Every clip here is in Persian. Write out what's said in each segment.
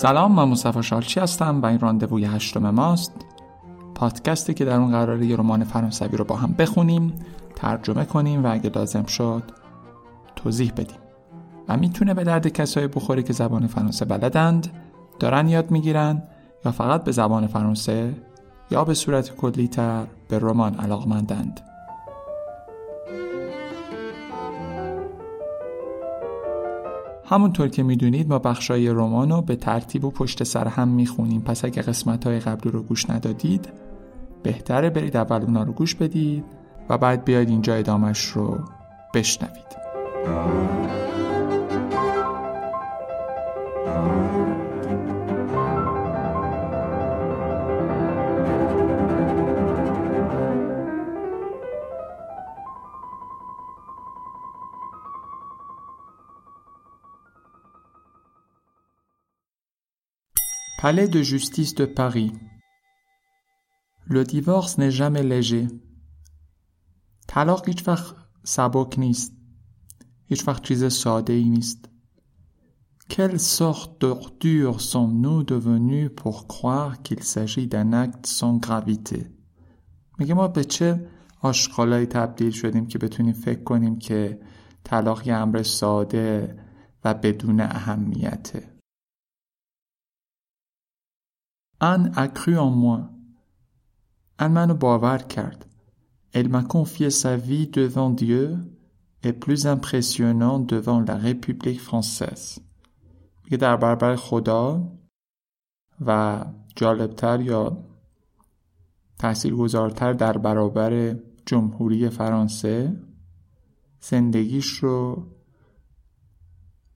سلام من مصطفی شالچی هستم و این راندووی هشتم ماست. پادکستی که در اون قراره یه رمان فرانسوی رو با هم بخونیم ترجمه کنیم و اگه لازم شد توضیح بدیم. و می‌تونه به درد کسایی بخوری که زبان فرانسه بلدند دارن یاد می‌گیرن یا فقط به زبان فرانسه یا به صورت کلی تر به رمان علاقمندند. همونطور که می‌دونید ما بخشای رمان به ترتیب و پشت سر هم می‌خونیم. پس اگه قسمت های قبلی رو گوش ندادید بهتره برید اول اونا رو گوش بدید و بعد بیاید اینجا ادامش رو بشنوید. Palais de justice de Paris. Le divorce n'est jamais léger. طلاق هیچ وقت سبک نیست. هیچ وقت چیز ساده ای نیست. Quelle sorte d'ordure sommes-nous devenus pour croire qu'il s'agit d'un acte sans gravité میگه ما به چه آشغالایی تبدیل شدیم که بتونیم فکر کنیم که طلاق یه امر ساده و بدون اهمیته Anne a cru en moi. Anne منو باور کرد. Elle m'a confié sa vie devant Dieu et plus impressionnant devant la République française. میگه در برابر خدا و جالبتر یا تاثیرگذارتر در برابر جمهوری فرانسه زندگیش رو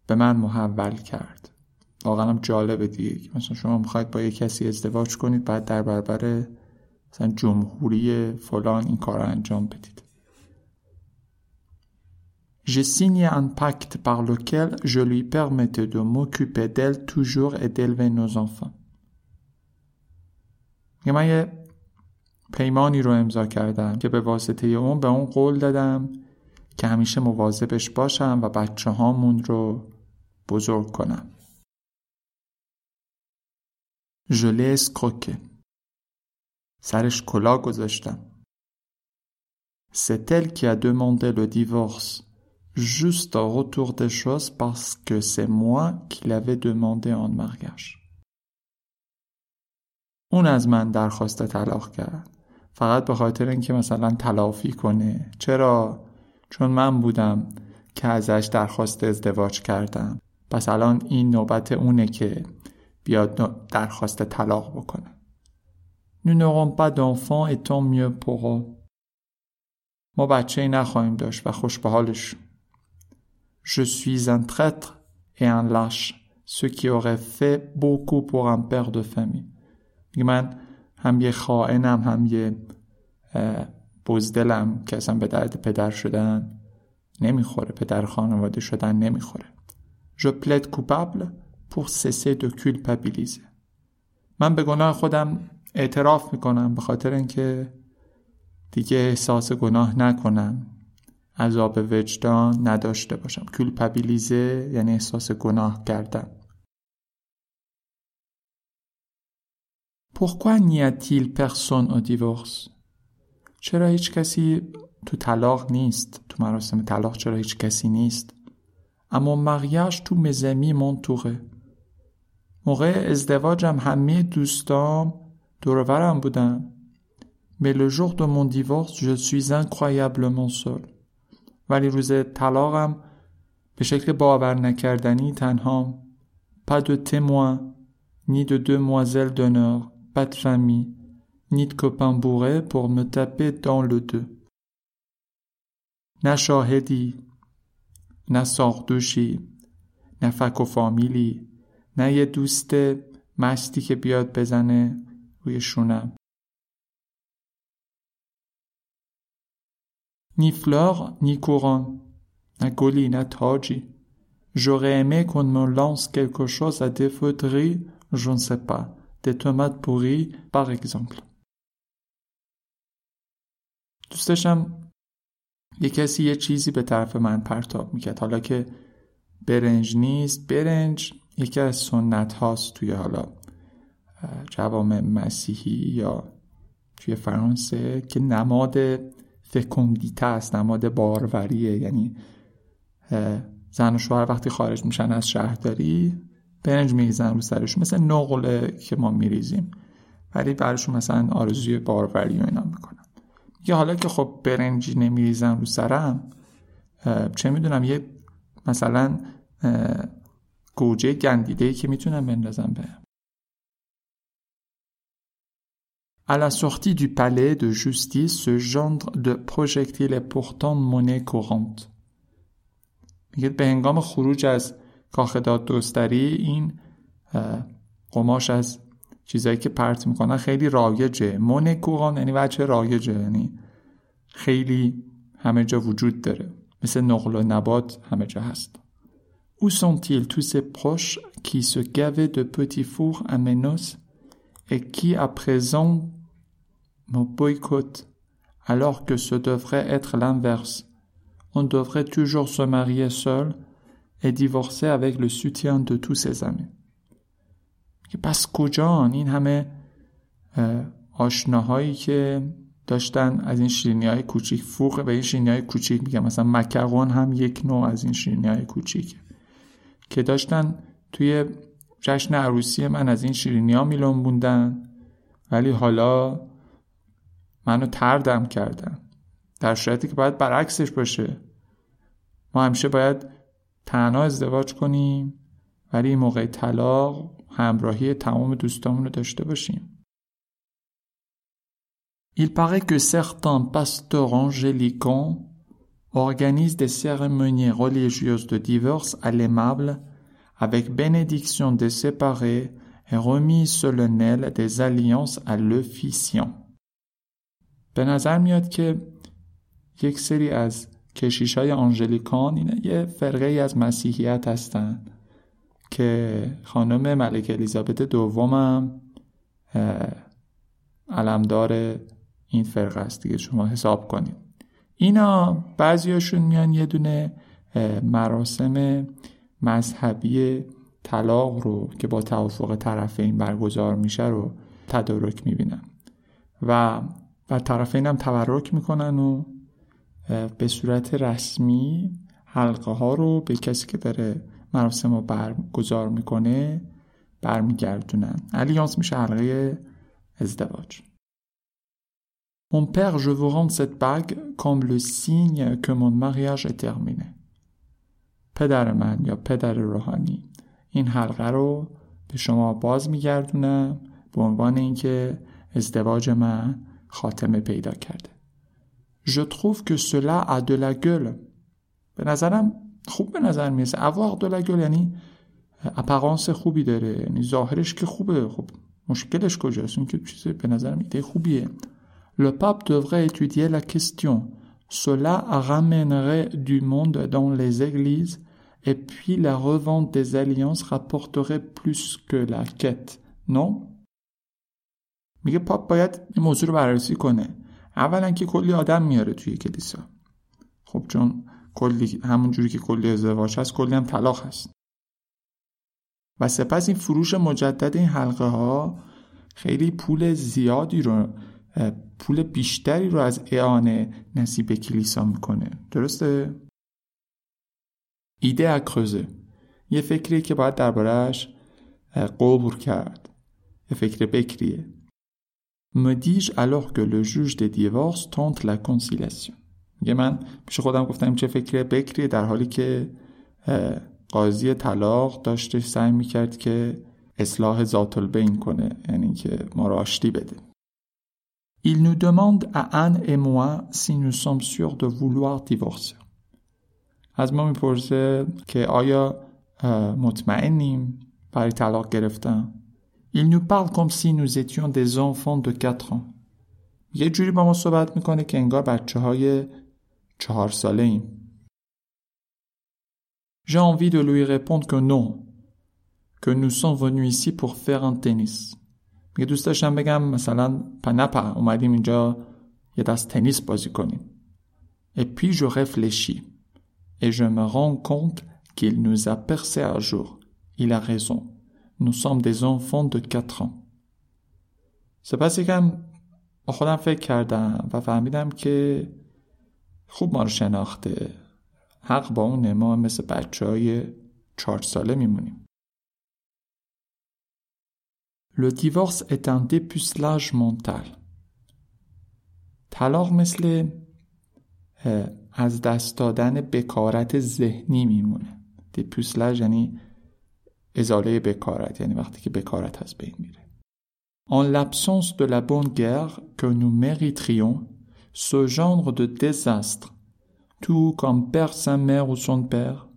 به من محول کرد واقعا هم جالبه دیگه مثلا شما می‌خواید با یه کسی ازدواج کنید بعد در برابر مثلا جمهوری فلان این کار رو انجام بدید J'ai signé un pacte par lequel je lui permettais de m'occuper d'elle toujours et d'élever nos enfants. من یه پیمانی رو امضا کردم که به واسطه اون به اون قول دادم که همیشه مواظبش باشم و بچه هامون رو بزرگ کنم. L'ai escroqué. سرش کلا گذاشتم. C'est elle qui a demandé le divorce juste au retour des choses parce que c'est moi qui l'avais demandé en mariage. اون از من درخواست طلاق کرد. فقط به خاطر اینکه مثلا تلافی کنه. چرا؟ چون من بودم که ازش درخواست ازدواج کردم. پس الان این نوبت اونه که بیاد درخواست طلاق بکنه Nous n'aurons pas d'enfants et tant mieux pour eux. ما بچه ای نخواهیم داشت و خوش به حالش. Je suis un traître et un lâche, ce qui aurait fait beaucoup pour un père de famille. من هم یه خائنم هم یه بزدلم که اصلا به درد پدر شدن نمی‌خوره پدر خانواده شدن نمی‌خوره. Je plaide coupable pour cesser de culpabiliser من به گناه خودم اعتراف می‌کنم به خاطر اینکه دیگه احساس گناه نکنم عذاب وجدان نداشته باشم کولپابیلیزه یعنی احساس گناه کردن Pourquoi n'y a-t-il personne au divorce? چرا هیچ کسی تو طلاق نیست؟ تو مراسم طلاق چرا هیچ کسی نیست؟ اما tous mes amis m'entouraient. موقع ازدواجم همه دوستام دورورم بودن Mais le jour de mon divorce, je suis incroyablement seul. ولی روز طلاقم به شکل باور نکردنی تنها pas de témoins, ni de demoiselles d'honneur, pas de famille, ni de copains bourrés pour me taper dans le deux. نه شاهدی، نه ساقدوشی، نه فک و فامیلی، نه یه دوست مستی که بیاد بزنه روی شونم. نی فلور نی کوران نه گلی نه تاجی. J'aurais aimé qu'on me quelque chose à défaudrer, je ne sais pas, des tomates pourries par exemple. یه کسی یه چیزی به طرف من پرتاب می‌کرد. حالا که برنج نیست برنج یکی از سنت هاست توی حالا جوام مسیحی یا توی فرانسه که نماد فکوندیته است نماد باروریه. یعنی زن و شوهر وقتی خارج میشن از شهرداری برنج میریزن رو سرشون مثل نقله که ما میریزیم. ولی براشون مثلا آرزوی باروری و اینا می‌کنن. یه حالا که خب برنجی نمیریزم رو سرم چه می‌دونم یه مثلا گوجه گندیده که می‌تونم بندازم به. À la sortie du palais de justice, ce genre de projectile est pourtant monnaie courante. میگه به هنگام خروج از کاخ دادگستری این قماش از چیزایی که پرت می‌کنن خیلی رایجه. مونه کوغان یعنی بچه رایجه یعنی خیلی همه جا وجود داره. مثل نقل و نبات همه جا هست. Où sont-ils tous ces proches qui se gavaient de petits fours à Ménos et qui à présent me boycottent alors que ce devrait être l'inverse On devrait toujours se marier seul et divorcer avec le soutien de tous ses amis. پس کجان این همه آشناهایی که داشتن از این شیرینی های کوچیک فوق به این شیرینی های کوچیک میگم مثلا مکرون هم یک نوع از این شیرینی های کوچیک که داشتن توی جشن عروسی من از این شیرینی ها میلون بوندن. ولی حالا منو تردم کردن. در صورتی که باید برعکسش باشه. ما همیشه باید تنها ازدواج کنیم. ولی موقع طلاق همراهی تمام دوستامون رو داشته باشیم. Il paraît que certains pasteurs angélicans organisent des cérémonies religieuses de divorce à l'aimable avec bénédiction des séparés et remise solennelle des alliances à l'officiant. به نظر میاد که یک سری از کشیش های آنژلیکان اینا یه فرقه ای از مسیحیت هستن که خانم ملک الیزابت دومم علمدار این فرقه است دیگه شما حساب کنید اینا بعضیاشون میان یه دونه مراسم مذهبی طلاق رو که با توافق طرفین برگزار میشه رو تدارک می‌بینن. و و طرفین هم تبرک می‌کنن و به صورت رسمی حلقه ها رو به کسی که داره مراسم رو برگزار می‌کنه برمیگردونن. الیانس میشه حلقه ازدواج. Mon père, je vous rends cette bague comme le signe que mon mariage est terminé. پدر من یا پدر روحانی این حلقه رو به شما باز میگردونم به عنوان اینکه ازدواج من خاتمه پیدا کرده. Je trouve que cela a de la gueule. به نظرم خوب به نظر می‌رسه avoir de la gueule یعنی اپرانس خوبی داره یعنی ظاهرش که خوبه خب مشکلش کجاست این که چیز به نظرم ایده خوبیه Le pape devrait étudier la question. Cela ramènerait du monde dans les églises et puis la revente des alliances rapporterait plus que la quête. Non? میگه پاپ باید این موضوع رو بررسی کنه. اولا که کلی آدم میاره توی کلیسا. خب چون کلی همون جوری که کلی ازدواج هست کلی هم طلاق هست. و سپس این فروش مجدد این حلقه ها خیلی پول زیادی رو پول بیشتری رو از اعانه نصیب کلیسا می‌کنه. درسته؟ ایده اکروزه. یه فکریه که باید دربارهش قبر کرد. یه فکر بکریه. dis alors que le juge des divorces tente la conciliation. میگه من پیش خودم گفتم چه فکر بکریه در حالی که قاضی طلاق داشته سعی می‌کرد که اصلاح ذات البین کنه یعنی که ما بده. Il nous demande à Anne et moi si nous sommes sûrs de vouloir divorcer. از ما میپرسه که آیا مطمئنیم برای طلاق گرفتن؟ Il nous parle comme si nous étions des enfants de 4 ans. یه جوری با ما صحبت میکنه که انگار بچه های چهار ساله ایم. J'ai envie de lui répondre que non, que nous sommes venus ici pour faire un tennis. میگه دوست داشتم بگم مثلا پنپا اومدیم اینجا یه دست تنیس بازی کنیم. Et puis je réfléchis et je me rends compte qu'il nous a percé un jour Il a raison. Nous sommes des enfants de 4 ans. سپس یکم با خودم فکر کردم و فهمیدم که خوب ما رو شناخته حق با اونه ما مثل بچه های چهار ساله میمونیم divorce est un dépucelage mental. طلاق مثل از دست دادن بکارت ذهنی میمونه دیپوسلج یعنی ازاله بکارت یعنی وقتی که بکارت از بین میره En l'absence de la bonne guerre que nous mériterions, ce genre de désastre, tout comme perd sa mère ou son père,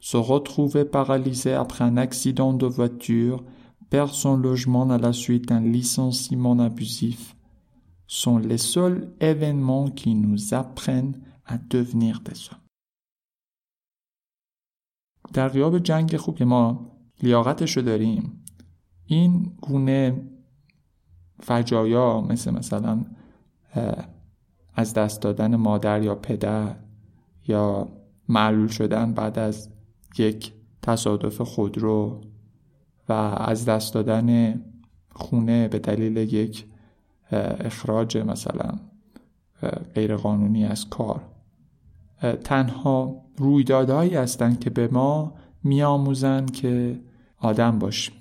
se retrouver paralysé après un accident de voiture, perd son logement à la suite d'un licenciement abusif, sont les seuls événements qui nous apprennent à devenir des hommes. در غیاب جنگ خوب که ما لیاقتش رو داریم این گونه فجایا مثل مثلا از دست دادن مادر یا پدر یا معلول شدن بعد از یک تصادف خودرو از دست دادن خونه به دلیل یک اخراج مثلا غیرقانونی از کار. تنها رویدادهایی هستند که به ما میآموزند که آدم باشیم.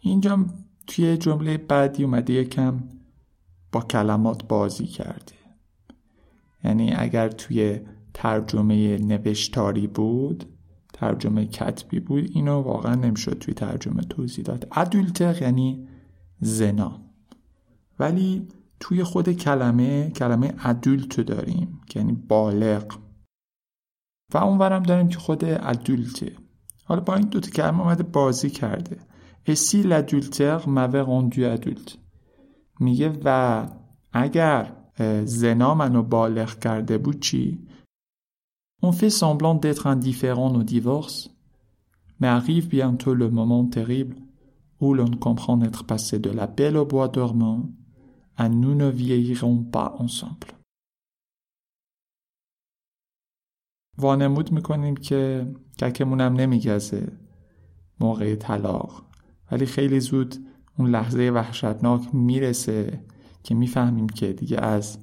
اینجا توی جمله بعدی اومده یکم با کلمات بازی کرده. یعنی اگر توی ترجمه نوشتاری بود ترجمه کتبی بود. اینو واقعا نمی‌شد توی ترجمه توضیح داد. ادولتر یعنی زنا. ولی توی خود کلمه کلمه ادولت داریم یعنی بالغ. و اونورم داریم که خود ادولته حالا با این دوتا کلمه اومده بازی کرده. اسی l'adultère m'avait rendu adulte. میگه و اگر زنا منو بالغ کرده بود چی؟ On fait semblant d'être indifférent au divorce, mais arrive bientôt le moment terrible où l'on comprend être passé de la belle au bois dormant à nous ne vieillirons pas ensemble. وانمود می‌کنیم که ککمونم نمیگزه موقع طلاق ولی خیلی زود اون لحظه وحشتناک می‌رسه که می‌فهمیم که دیگه از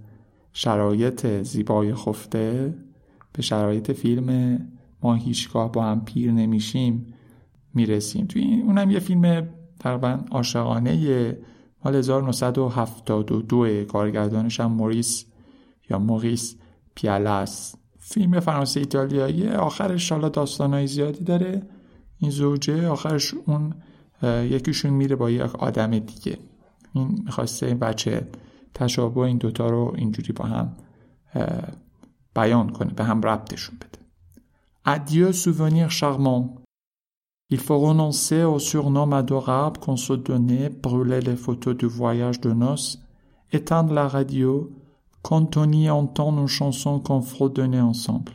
شرایط زیبای خفته به شرایط فیلم ما هیچگاه با هم پیر نمیشیم می‌رسیم. توی این اونم یه فیلم تقریبا عاشقانه مال 1972 کارگردانش هم موریس یا موریس پیالاس. فیلم فرانسه ایتالیایی آخرش حالا داستانهای زیادی داره. این زوجه آخرش اون یکیشون میره با یک آدم دیگه. این می‌خواسته این بچه تشابه این دوتا رو اینجوری با هم بیان کنه به هم ربطشون بده Adieu souvenir charmant. Il faut renoncer au surnom adorable qu'on se donnait, brûler les photos du voyage de noces, éteindre la radio, quand on y entend nos chansons qu'on fredonnait ensemble.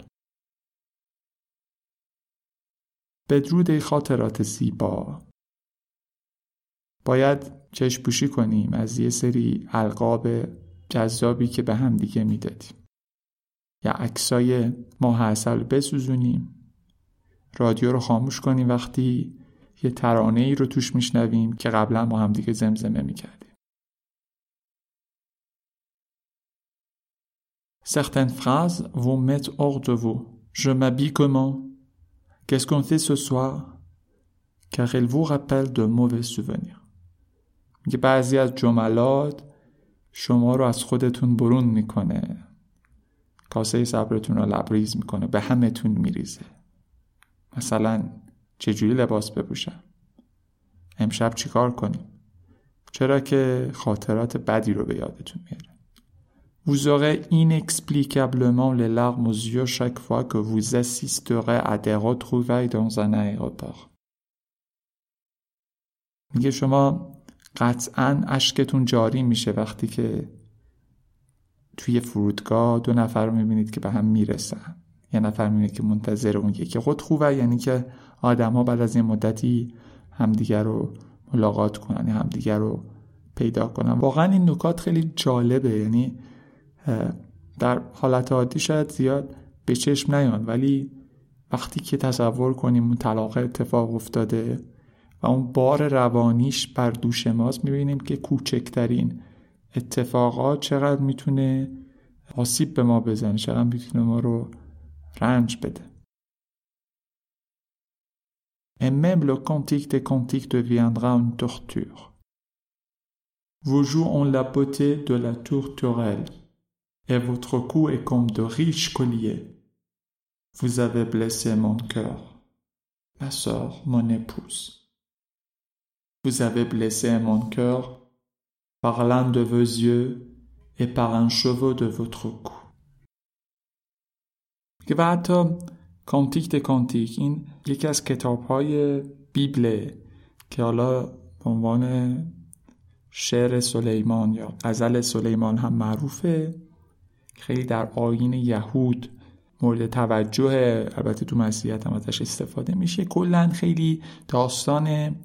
بدرود خاطرات زیبا باید چشم پوشی کنیم از یه سری القاب جذابی که به هم دیگه می‌دادیم یا عکسای ماه اصل بسوزونیم. رادیو رو خاموش کنیم وقتی یه ترانه ای رو توش میشنویم که قبلا ما هم دیگه زمزمه می‌کردیم. Certaines phrases vont mettre hors de vous. Je m'habille comment? Qu'est-ce qu'on fait ce soir? Car elles vous rappellent de mauvais souvenirs. میگه بعضی از جملات شما رو از خودتون برون می‌کنه. کاسه صبرتون رو لبریز می‌کنه به همتون میریزه. مثلا چجوری لباس بپوشم؟ امشب چیکار کنیم؟ چرا که خاطرات بدی رو به یادتون میاره. Vous aurez inexplicablement les larmes aux yeux chaque fois que vous assisterez à des retrouvailles dans un aéroport. میگه شما قطعا اشکتون جاری میشه وقتی که توی فرودگاه دو نفر رو می‌بینید که به هم می‌رسن. یه نفر می‌بینید که منتظر اون یکی. خود خوبه یعنی که آدم ها بعد از این مدتی همدیگر رو ملاقات کنن همدیگر رو پیدا کنن. واقعا این نکات خیلی جالبه. یعنی در حالت عادی شاید زیاد به چشم نیان ولی وقتی که تصور کنیم اون طلاق اتفاق افتاده و اون بار روانیش بر دوش ماست می‌بینیم که کوچکترین اتفاقات چقدر میتونه آسیب به ما بزنه چقدر میتونه ما رو رنج بده Et même le cantique des cantiques deviendra une torture. Vos joues ont la beauté de la tourterelle, et votre cou est comme de riches colliers. Vous avez blessé mon cœur, ma sœur, mon épouse. Vous avez blessé mon cœur par l'un de vos yeux et par un cheveu de votre cou. که و حتی کانتیک د کانتیک این یکی از کتاب های بیبله که حالا به عنوان شعر سلیمان یا غزل سلیمان هم معروفه خیلی در آین یهود مورد توجه البته تو مسیحیت هم ازش استفاده میشه کلا خیلی داستان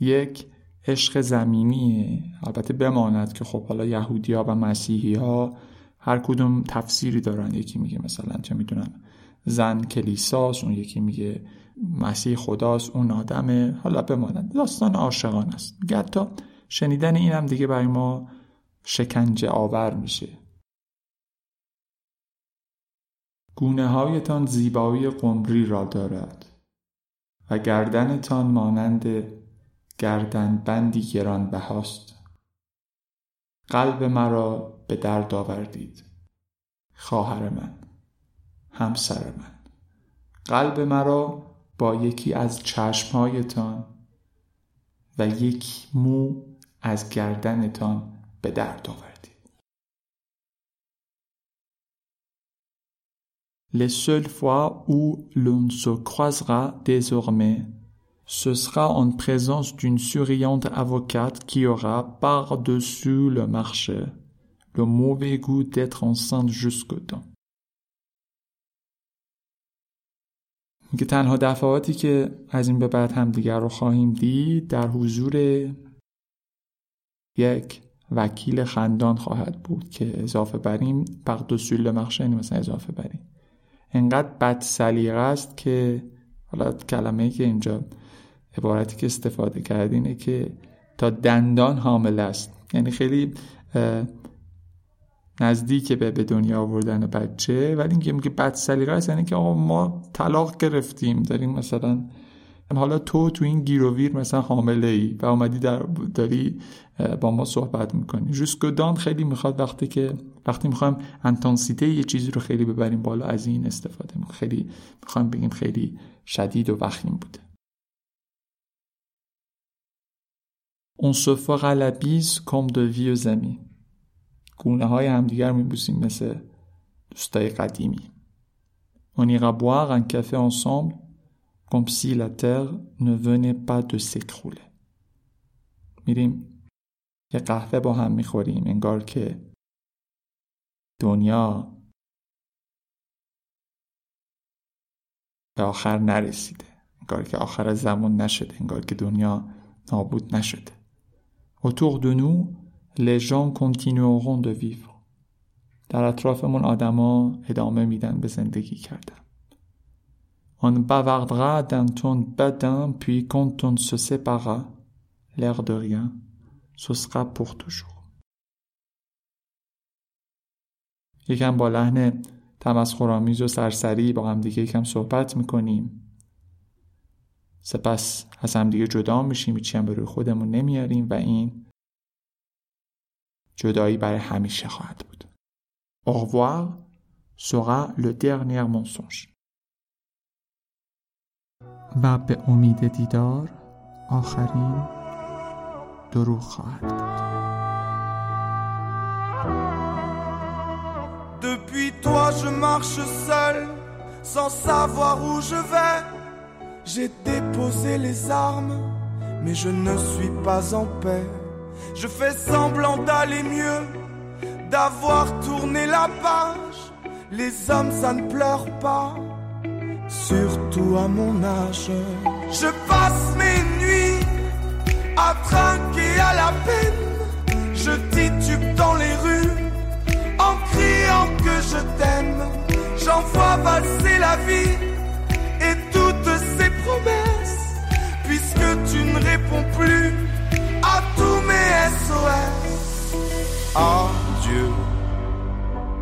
یک عشق زمینیه. البته بماند که خب حالا یهودی ها و مسیحی ها هر کدوم تفسیری دارن. یکی میگه مثلا چه می‌دونم زن کلیساست اون یکی میگه مسیح خداست اون آدمه. حالا بماند. داستان عاشقان است. حتی شنیدن این هم دیگه برای ما شکنجه آور میشه. گونه هایتان زیبایی قمری را دارد و گردنتان مانند گردن بندی گران بهاست قلب مرا به درد آوردید. خواهر من همسر من قلب مرا با یکی از چشمهایتان و یک مو از گردنتان به درد آوردید. Les seules fois où l'on se ce sera en présence d'une souriante avocate qui aura par-dessus le marché le mauvais goût d'être enceinte jusqu'au temps. که تنها دفعاتی که از این به بعد همدیگر رو خواهیم دید در حضور یک وکیل خندان خواهد بود که اضافه بریم پقدوسول مخشه یعنی مثلا اضافه بریم انقدر بد سلیقه است که حالا کلمه ای که اینجا عبارتی که استفاده کرد اینه که تا دندان حامل است. یعنی خیلی نزدیک به به دنیا آوردن بچه ولی اینکه میگه بد سلیقه است یعنی که آقا ما طلاق گرفتیم داریم مثلا حالا تو تو این گیروویر مثلا حامله ای و اومدی در داری با ما صحبت می‌کنی. جوسکودان خیلی می‌خواد وقتی که وقتی می‌خوایم انتانسیته یه چیزی رو خیلی ببریم بالا از این استفاده می‌کنیم. خیلی می‌خوایم بگیم خیلی شدید و وخیم بوده. On se fera la bise comme de vieux amis. گونه های همدیگر میبوسیم مثل دوستای قدیمی. On ira boire un café ensemble comme si la terre ne venait pas de s'écrouler. میریم یه قهوه با هم می‌خوریم انگار که دنیا به آخر نرسیده انگار که آخر زمان نشده انگار که دنیا نابود نشده Autour de nous, les gens continueront de vivre. در اطرافمون آدما ادامه میدن به زندگی کردن. On bavardera d'un ton badin, puis quand on se séparera, l'air de rien, ce sera pour toujours. یکم با لحن تمسخرآمیز و سرسری با هم دیگه یکم صحبت می‌کنیم سپس از هم دیگه جدا میشیم هیچی هم به روی خودمون نمیاریم و این جدایی برای همیشه خواهد بود. Au revoir. Sera le dernier mensonge. و به امید دیدار آخرین دروغ خواهد بود. Depuis toi, je marche seul, sans savoir où je vais. J'ai déposé les armes, mais je ne suis pas en paix. Je fais semblant d'aller mieux, d'avoir tourné la page. Les hommes, ça ne pleure pas, surtout à mon âge. Je passe mes nuits à trinquer à la peine. Je titube dans les rues en criant que je t'aime. J'envoie valser la vie réponds plus à tous mes SOS. Adieu,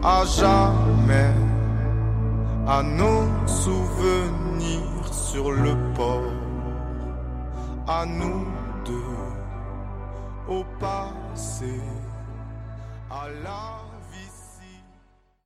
à jamais, à nos souvenirs sur le port, à nous deux, au passé, à la